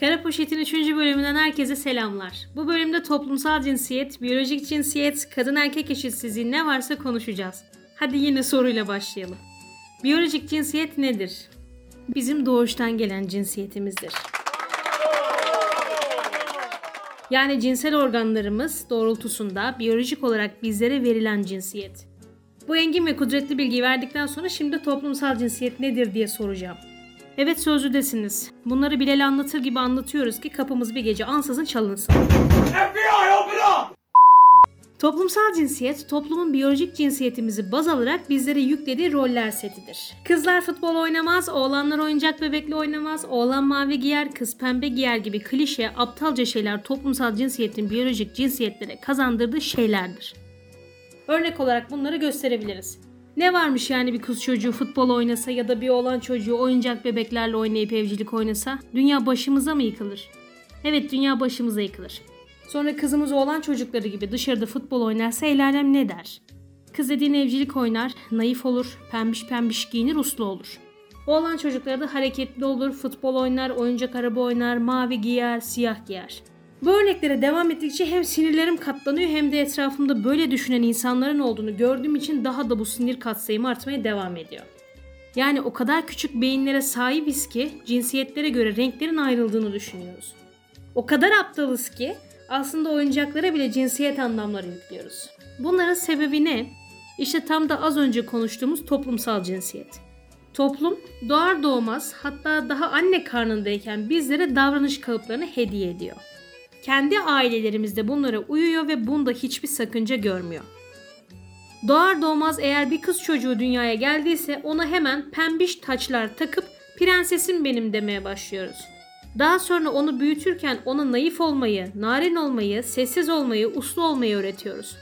Kara Poşet'in 3. bölümünden herkese selamlar. Bu bölümde toplumsal cinsiyet, biyolojik cinsiyet, kadın erkek eşitsizliği ne varsa konuşacağız. Hadi yine soruyla başlayalım. Biyolojik cinsiyet nedir? Bizim doğuştan gelen cinsiyetimizdir. Yani cinsel organlarımız doğrultusunda biyolojik olarak bizlere verilen cinsiyet. Bu engin ve kudretli bilgiyi verdikten sonra şimdi toplumsal cinsiyet nedir diye soracağım. Evet sözlüdesiniz. Bunları Bilal'e anlatır gibi anlatıyoruz ki kapımız bir gece ansızın çalınsın. FBI open up! Toplumsal cinsiyet, toplumun biyolojik cinsiyetimizi baz alarak bizlere yüklediği roller setidir. Kızlar futbol oynamaz, oğlanlar oyuncak bebekle oynamaz, oğlan mavi giyer, kız pembe giyer gibi klişe, aptalca şeyler toplumsal cinsiyetin biyolojik cinsiyetlere kazandırdığı şeylerdir. Örnek olarak bunları gösterebiliriz. Ne varmış yani bir kız çocuğu futbol oynasa ya da bir oğlan çocuğu oyuncak bebeklerle oynayıp evcilik oynasa? Dünya başımıza mı yıkılır? Evet dünya başımıza yıkılır. Sonra kızımız oğlan çocukları gibi dışarıda futbol oynarsa el alem ne der? Kız dediğin evcilik oynar, naif olur, pembiş pembiş giyinir, uslu olur. Oğlan çocukları da hareketli olur, futbol oynar, oyuncak araba oynar, mavi giyer, siyah giyer. Bu örneklere devam ettikçe hem sinirlerim katlanıyor hem de etrafımda böyle düşünen insanların olduğunu gördüğüm için daha da bu sinir katsayımı artmaya devam ediyor. Yani o kadar küçük beyinlere sahibiz ki cinsiyetlere göre renklerin ayrıldığını düşünüyoruz. O kadar aptalız ki aslında oyuncaklara bile cinsiyet anlamları yüklüyoruz. Bunların sebebi ne? İşte tam da az önce konuştuğumuz toplumsal cinsiyet. Toplum doğar doğmaz hatta daha anne karnındayken bizlere davranış kalıplarını hediye ediyor. Kendi ailelerimiz de bunlara uyuyor ve bunda hiçbir sakınca görmüyor. Doğar doğmaz eğer bir kız çocuğu dünyaya geldiyse ona hemen pembiş taçlar takıp prensesim benim demeye başlıyoruz. Daha sonra onu büyütürken ona naif olmayı, narin olmayı, sessiz olmayı, uslu olmayı öğretiyoruz.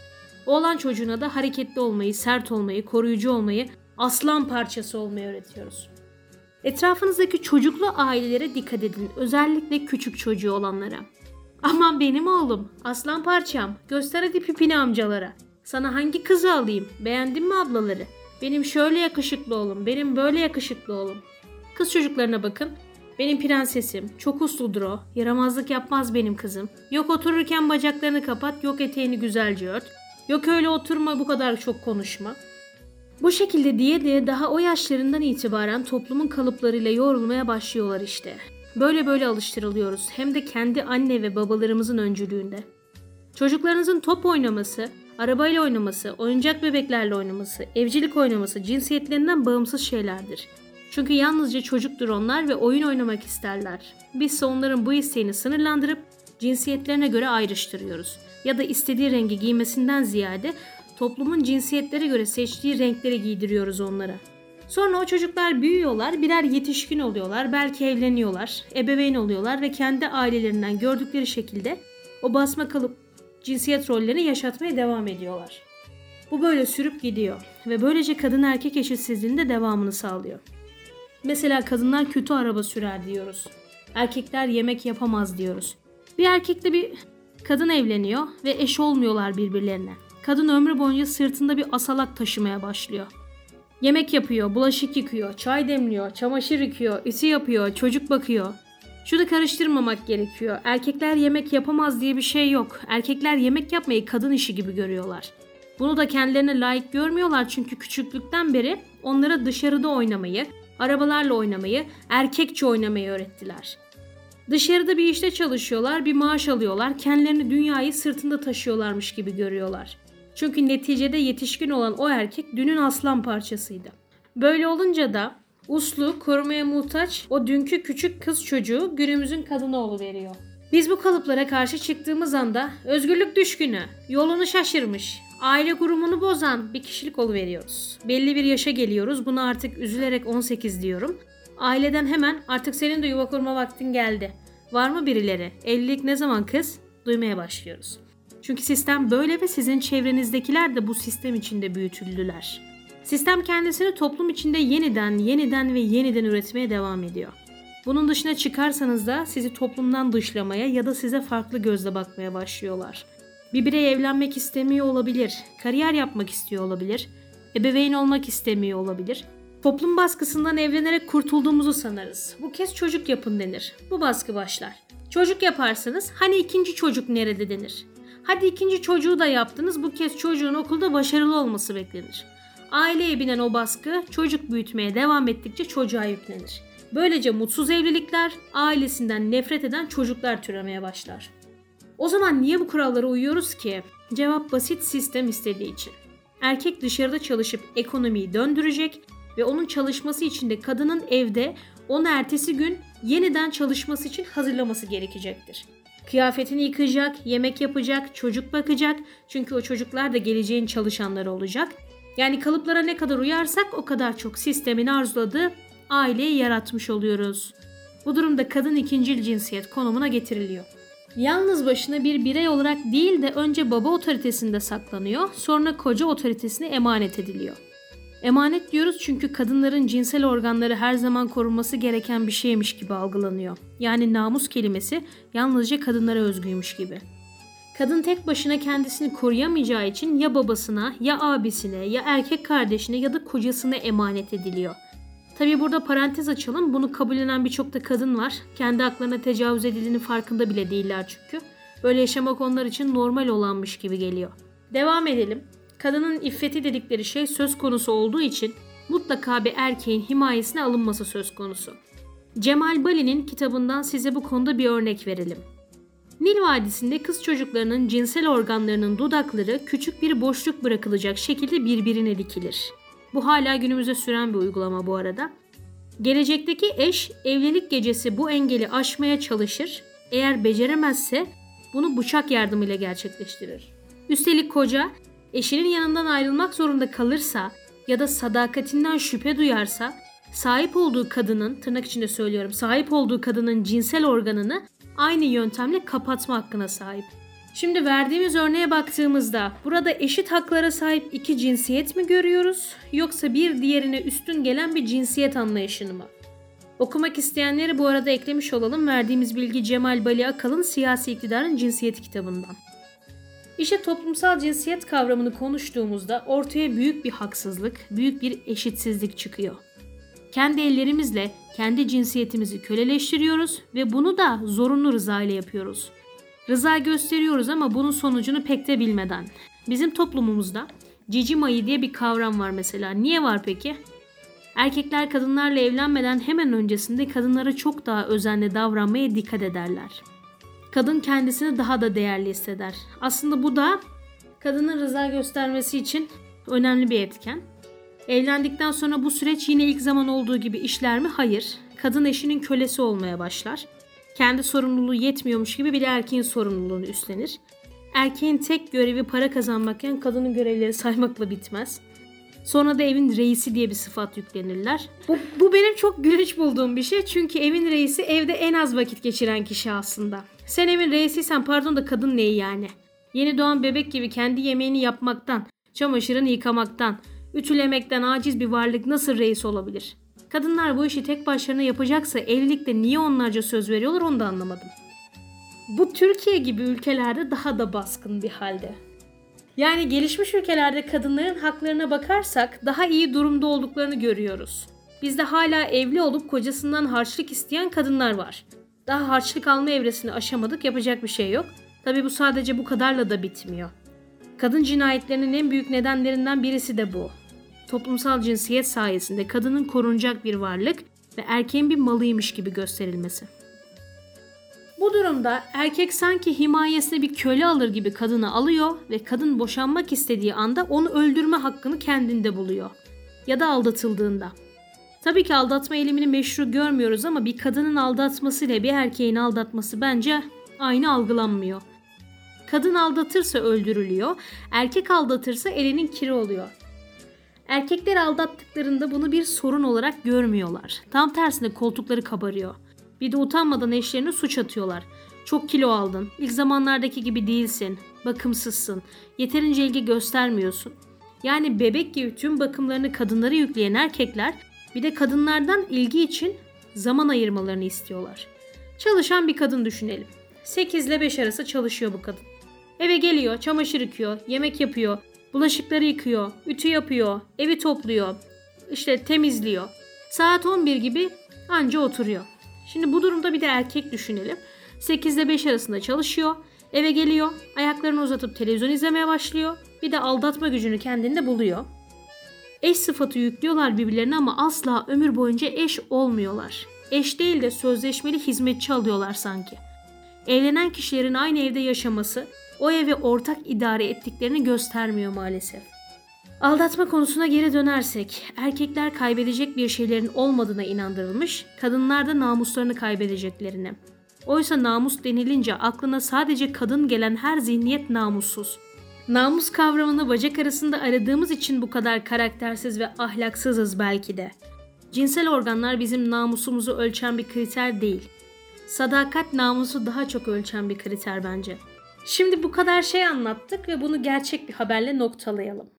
Oğlan çocuğuna da hareketli olmayı, sert olmayı, koruyucu olmayı, aslan parçası olmayı öğretiyoruz. Etrafınızdaki çocuklu ailelere dikkat edin. Özellikle küçük çocuğu olanlara. Aman benim oğlum, aslan parçam. Göster hadi pipini amcalara. Sana hangi kızı alayım? Beğendin mi ablaları? Benim şöyle yakışıklı oğlum, benim böyle yakışıklı oğlum. Kız çocuklarına bakın. Benim prensesim, çok usludur o. Yaramazlık yapmaz benim kızım. Yok otururken bacaklarını kapat, yok eteğini güzelce ört. Yok öyle oturma, bu kadar çok konuşma. Bu şekilde diye diye daha o yaşlarından itibaren toplumun kalıplarıyla yoğrulmaya başlıyorlar işte. Böyle böyle alıştırılıyoruz hem de kendi anne ve babalarımızın öncülüğünde. Çocuklarınızın top oynaması, arabayla oynaması, oyuncak bebeklerle oynaması, evcilik oynaması cinsiyetlerinden bağımsız şeylerdir. Çünkü yalnızca çocuktur onlar ve oyun oynamak isterler. Bizse onların bu isteğini sınırlandırıp cinsiyetlerine göre ayrıştırıyoruz. Ya da istediği rengi giymesinden ziyade toplumun cinsiyetlere göre seçtiği renkleri giydiriyoruz onlara. Sonra o çocuklar büyüyorlar, birer yetişkin oluyorlar, belki evleniyorlar, ebeveyn oluyorlar ve kendi ailelerinden gördükleri şekilde o basma kalıp cinsiyet rollerini yaşatmaya devam ediyorlar. Bu böyle sürüp gidiyor ve böylece kadın erkek eşitsizliğinin de devamını sağlıyor. Mesela kadınlar kötü araba sürer diyoruz. Erkekler yemek yapamaz diyoruz. Bir erkekle bir kadın evleniyor ve eş olmuyorlar birbirlerine. Kadın ömrü boyunca sırtında bir asalak taşımaya başlıyor. Yemek yapıyor, bulaşık yıkıyor, çay demliyor, çamaşır yıkıyor, ütü yapıyor, çocuk bakıyor. Şunu karıştırmamak gerekiyor. Erkekler yemek yapamaz diye bir şey yok. Erkekler yemek yapmayı kadın işi gibi görüyorlar. Bunu da kendilerine layık görmüyorlar çünkü küçüklükten beri onlara dışarıda oynamayı, arabalarla oynamayı, erkekçe oynamayı öğrettiler. Dışarıda bir işte çalışıyorlar, bir maaş alıyorlar, kendilerini dünyayı sırtında taşıyorlarmış gibi görüyorlar. Çünkü neticede yetişkin olan o erkek dünün aslan parçasıydı. Böyle olunca da uslu, korumaya muhtaç o dünkü küçük kız çocuğu günümüzün kadını veriyor. Biz bu kalıplara karşı çıktığımız anda özgürlük düşkünü, yolunu şaşırmış, aile grubunu bozan bir kişilik veriyoruz. Belli bir yaşa geliyoruz. Bunu artık üzülerek 18 diyorum. Aileden hemen artık senin de yuva kurma vaktin geldi. Var mı birileri? Evlilik ne zaman kız? Duymaya başlıyoruz. Çünkü sistem böyle ve sizin çevrenizdekiler de bu sistem içinde büyütüldüler. Sistem kendisini toplum içinde yeniden, yeniden ve yeniden üretmeye devam ediyor. Bunun dışına çıkarsanız da sizi toplumdan dışlamaya ya da size farklı gözle bakmaya başlıyorlar. Bir birey evlenmek istemiyor olabilir, kariyer yapmak istiyor olabilir, ebeveyn olmak istemiyor olabilir. Toplum baskısından evlenerek kurtulduğumuzu sanarız. Bu kez çocuk yapın denir. Bu baskı başlar. Çocuk yaparsınız hani ikinci çocuk nerede denir. Hadi ikinci çocuğu da yaptınız bu kez çocuğun okulda başarılı olması beklenir. Aileye binen o baskı çocuk büyütmeye devam ettikçe çocuğa yüklenir. Böylece mutsuz evlilikler, ailesinden nefret eden çocuklar türemeye başlar. O zaman niye bu kurallara uyuyoruz ki? Cevap basit sistem istediği için. Erkek dışarıda çalışıp ekonomiyi döndürecek ve onun çalışması için de kadının evde onu ertesi gün yeniden çalışması için hazırlaması gerekecektir. Kıyafetini yıkayacak, yemek yapacak, çocuk bakacak. Çünkü o çocuklar da geleceğin çalışanları olacak. Yani kalıplara ne kadar uyarsak o kadar çok sistemin arzuladığı aileyi yaratmış oluyoruz. Bu durumda kadın ikincil cinsiyet konumuna getiriliyor. Yalnız başına bir birey olarak değil de önce baba otoritesinde saklanıyor, sonra koca otoritesine emanet ediliyor. Emanet diyoruz çünkü kadınların cinsel organları her zaman korunması gereken bir şeymiş gibi algılanıyor. Yani namus kelimesi yalnızca kadınlara özgüymüş gibi. Kadın tek başına kendisini koruyamayacağı için ya babasına, ya abisine, ya erkek kardeşine ya da kocasına emanet ediliyor. Tabi burada parantez açalım. Bunu kabullenen birçok da kadın var. Kendi haklarına tecavüz edildiğinin farkında bile değiller çünkü. Böyle yaşamak onlar için normal olanmış gibi geliyor. Devam edelim. Kadının iffeti dedikleri şey söz konusu olduğu için mutlaka bir erkeğin himayesine alınması söz konusu. Cemal Bali'nin kitabından size bu konuda bir örnek verelim. Nil Vadisi'nde kız çocuklarının cinsel organlarının dudakları küçük bir boşluk bırakılacak şekilde birbirine dikilir. Bu hala günümüze süren bir uygulama bu arada. Gelecekteki eş evlilik gecesi bu engeli aşmaya çalışır. Eğer beceremezse bunu bıçak yardımıyla gerçekleştirir. Üstelik koca eşinin yanından ayrılmak zorunda kalırsa ya da sadakatinden şüphe duyarsa sahip olduğu kadının tırnak içinde söylüyorum sahip olduğu kadının cinsel organını aynı yöntemle kapatma hakkına sahip. Şimdi verdiğimiz örneğe baktığımızda burada eşit haklara sahip iki cinsiyet mi görüyoruz yoksa bir diğerine üstün gelen bir cinsiyet anlayışını mı? Okumak isteyenleri bu arada eklemiş olalım. Verdiğimiz bilgi Cemal Bali Akal'ın Siyasi İktidarın Cinsiyeti kitabından. İşte toplumsal cinsiyet kavramını konuştuğumuzda ortaya büyük bir haksızlık, büyük bir eşitsizlik çıkıyor. Kendi ellerimizle kendi cinsiyetimizi köleleştiriyoruz ve bunu da zorunlu rıza ile yapıyoruz. Rıza gösteriyoruz ama bunun sonucunu pek de bilmeden. Bizim toplumumuzda cici mayı diye bir kavram var mesela. Niye var peki? Erkekler kadınlarla evlenmeden hemen öncesinde kadınlara çok daha özenli davranmaya dikkat ederler. Kadın kendisini daha da değerli hisseder. Aslında bu da kadının rıza göstermesi için önemli bir etken. Evlendikten sonra bu süreç yine ilk zaman olduğu gibi işler mi? Hayır. Kadın eşinin kölesi olmaya başlar. Kendi sorumluluğu yetmiyormuş gibi bir erkeğin sorumluluğunu üstlenir. Erkeğin tek görevi para kazanmakken kadının görevleri saymakla bitmez. Sonra da evin reisi diye bir sıfat yüklenirler. Bu, bu benim çok gülünç bulduğum bir şey. Çünkü evin reisi evde en az vakit geçiren kişi aslında. Sen evin reisiysen pardon da kadın neyi yani? Yeni doğan bebek gibi kendi yemeğini yapmaktan, çamaşırını yıkamaktan, ütülemekten aciz bir varlık nasıl reis olabilir? Kadınlar bu işi tek başlarına yapacaksa evlilikte niye onlarca söz veriyorlar onu da anlamadım. Bu Türkiye gibi ülkelerde daha da baskın bir halde. Yani gelişmiş ülkelerde kadınların haklarına bakarsak daha iyi durumda olduklarını görüyoruz. Bizde hala evli olup kocasından harçlık isteyen kadınlar var. Daha harçlık alma evresini aşamadık yapacak bir şey yok. Tabi bu sadece bu kadarla da bitmiyor. Kadın cinayetlerinin en büyük nedenlerinden birisi de bu. Toplumsal cinsiyet sayesinde kadının korunacak bir varlık ve erkeğin bir malıymış gibi gösterilmesi. Bu durumda erkek sanki himayesine bir köle alır gibi kadını alıyor ve kadın boşanmak istediği anda onu öldürme hakkını kendinde buluyor. Ya da aldatıldığında. Tabii ki aldatma eylemini meşru görmüyoruz ama bir kadının aldatması ile bir erkeğin aldatması bence aynı algılanmıyor. Kadın aldatırsa öldürülüyor, erkek aldatırsa elinin kiri oluyor. Erkekler aldattıklarında bunu bir sorun olarak görmüyorlar. Tam tersine koltukları kabarıyor. Bir de utanmadan eşlerine suç atıyorlar. Çok kilo aldın, ilk zamanlardaki gibi değilsin, bakımsızsın, yeterince ilgi göstermiyorsun. Yani bebek gibi tüm bakımlarını kadınlara yükleyen erkekler bir de kadınlardan ilgi için zaman ayırmalarını istiyorlar. Çalışan bir kadın düşünelim. 8 ile 5 arası çalışıyor bu kadın. Eve geliyor, çamaşır yıkıyor, yemek yapıyor, bulaşıkları yıkıyor, ütü yapıyor, evi topluyor. işte temizliyor. Saat 11 gibi anca oturuyor. Şimdi bu durumda bir de erkek düşünelim. 8 ile 5 arasında çalışıyor. Eve geliyor. Ayaklarını uzatıp televizyon izlemeye başlıyor. Bir de aldatma gücünü kendinde buluyor. Eş sıfatı yüklüyorlar birbirlerine ama asla ömür boyunca eş olmuyorlar. Eş değil de sözleşmeli hizmetçi alıyorlar sanki. Evlenen kişilerin aynı evde yaşaması o evi ortak idare ettiklerini göstermiyor maalesef. Aldatma konusuna geri dönersek, erkekler kaybedecek bir şeylerin olmadığına inandırılmış, kadınlar da namuslarını kaybedeceklerini. Oysa namus denilince aklına sadece kadın gelen her zihniyet namussuz. Namus kavramını bacak arasında aradığımız için bu kadar karaktersiz ve ahlaksızız belki de. Cinsel organlar bizim namusumuzu ölçen bir kriter değil. Sadakat namusu daha çok ölçen bir kriter bence. Şimdi bu kadar şey anlattık ve bunu gerçek bir haberle noktalayalım.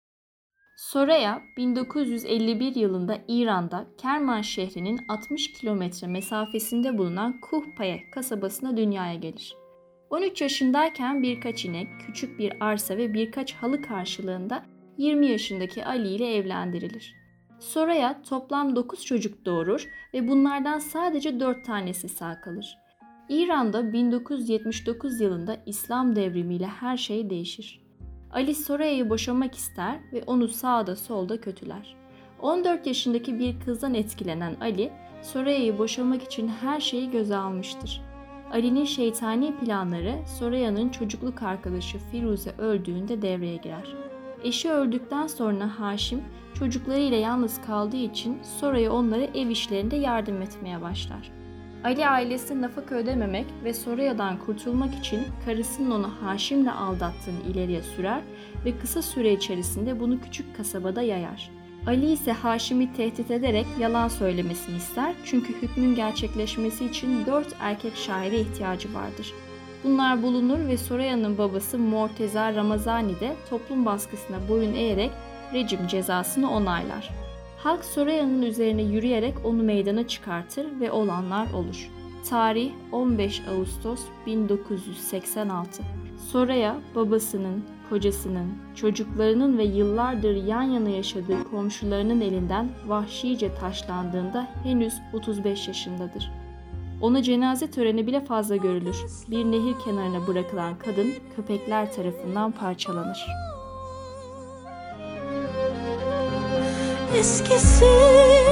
Soraya 1951 yılında İran'da Kerman şehrinin 60 kilometre mesafesinde bulunan Kuhpaye kasabasına dünyaya gelir. 13 yaşındayken birkaç inek, küçük bir arsa ve birkaç halı karşılığında 20 yaşındaki Ali ile evlendirilir. Soraya toplam 9 çocuk doğurur ve bunlardan sadece 4 tanesi sağ kalır. İran'da 1979 yılında İslam devrimiyle her şey değişir. Ali Soraya'yı boşamak ister ve onu sağda solda kötüler. 14 yaşındaki bir kızdan etkilenen Ali, Soraya'yı boşamak için her şeyi göze almıştır. Ali'nin şeytani planları Soraya'nın çocukluk arkadaşı Firuze öldüğünde devreye girer. Eşi öldükten sonra Haşim çocuklarıyla yalnız kaldığı için Soraya onlara ev işlerinde yardım etmeye başlar. Ali ailesine nafaka ödememek ve Soraya'dan kurtulmak için karısının onu Haşim'le aldattığını ileriye sürer ve kısa süre içerisinde bunu küçük kasabada yayar. Ali ise Haşim'i tehdit ederek yalan söylemesini ister çünkü hükmün gerçekleşmesi için dört erkek şahide ihtiyacı vardır. Bunlar bulunur ve Soraya'nın babası Morteza Ramazani de toplum baskısına boyun eğerek rejim cezasını onaylar. Halk Soraya'nın üzerine yürüyerek onu meydana çıkartır ve olanlar olur. Tarih 15 Ağustos 1986. Soraya babasının, kocasının, çocuklarının ve yıllardır yan yana yaşadığı komşularının elinden vahşice taşlandığında henüz 35 yaşındadır. Ona cenaze töreni bile fazla görülür. Bir nehir kenarına bırakılan kadın köpekler tarafından parçalanır. Eskisinden